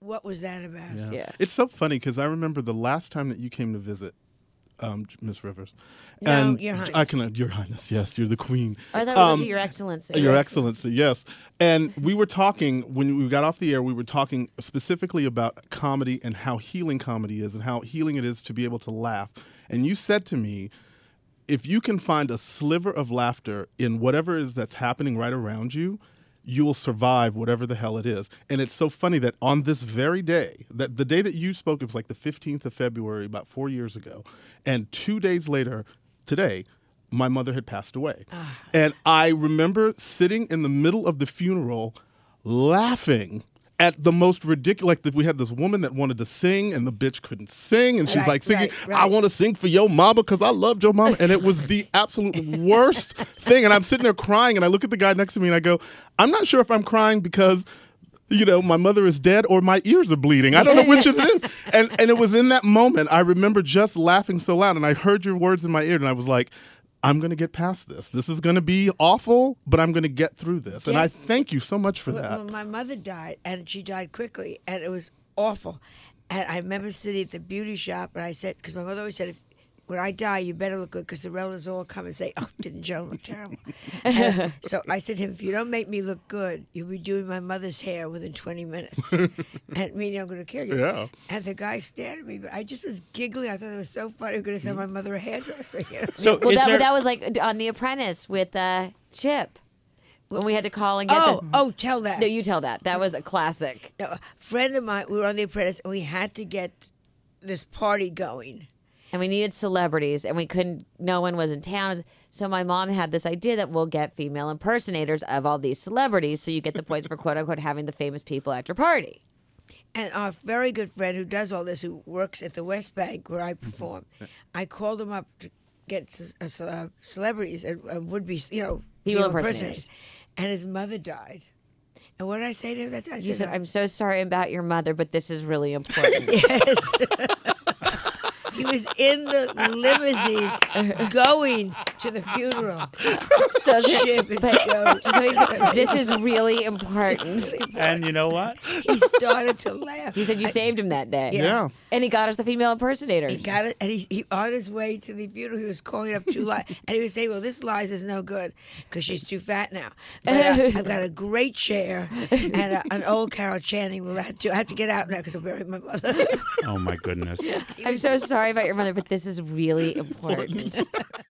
What was that about? Yeah. Yeah. It's so funny because I remember the last time that you came to visit, um, Miss Rivers. No, and Your I Highness. can, Your Highness, yes, you're the queen. I thought it was Um, Your Excellency. Your Excellency, yes. And we were talking when we got off the air. We were talking specifically about comedy and how healing comedy is, and how healing it is to be able to laugh. And you said to me, if you can find a sliver of laughter in whatever is that's happening right around you, you will survive whatever the hell it is. And it's so funny that on this very day, that the day that you spoke, it was like the 15th of February, about four years ago. And two days later, today, my mother had passed away. Ah. And I remember sitting in the middle of the funeral laughing at the most ridiculous. Like we had this woman that wanted to sing, and the bitch couldn't sing, and she's Right, like singing, right, "I want to sing for your mama because I loved your mama," and it was the absolute worst thing. And I'm sitting there crying, and I look at the guy next to me, and I go, "I'm not sure if I'm crying because." You know, my mother is dead or my ears are bleeding. I don't know which it is. And and it was in that moment I remember just laughing so loud and I heard your words in my ear and I was like, I'm going to get past this. This is going to be awful, but I'm going to get through this. And I thank you so much for Well, that. well, my mother died, and she died quickly, and it was awful. And I remember sitting at the beauty shop, and I said, because my mother always said, if when I die, you better look good, because the relatives all come and say, "Oh, didn't Joan look terrible?" And so I said to him, "If you don't make me look good, you'll be doing my mother's hair within 20 minutes, and meaning I'm going to kill you." Yeah. And the guy stared at me, but I just was giggling. I thought it was so funny. I'm going to send my mother a hairdresser. You know? So Well, that, there, that was like on The Apprentice with uh, Chip. When we had to call and get oh, the. oh, tell that. No, you tell that. That was a classic. No, a friend of mine, we were on The Apprentice, and we had to get this party going. And we needed celebrities and we couldn't no one was in town so my mom had this idea that we'll get female impersonators of all these celebrities so you get the points for quote unquote having the famous people at your party And our very good friend who does all this, who works at the West Bank where I perform, I called him up to get uh, ce- uh, celebrities and uh, would be, you know, Female female impersonators. And his mother died. And what did I say to him that time? I you said "Uh, i'm so sorry about your mother but this is really important Yes. he was in the limousine going to the funeral. so Chip and Joe. just to this is really important and you know what? He started to laugh. you said you saved him that day Yeah. and he got us the female impersonator. He got it, and he, he on his way to the funeral, he was calling up two Lizas, and he was saying, "Well, this Liza is no good because she's too fat now. But uh, I've got a great Cher and uh, an old Carol Channing. Will have to I have to get out now because I'll bury my mother." Oh my goodness. i'm so sorry about your mother but this is really important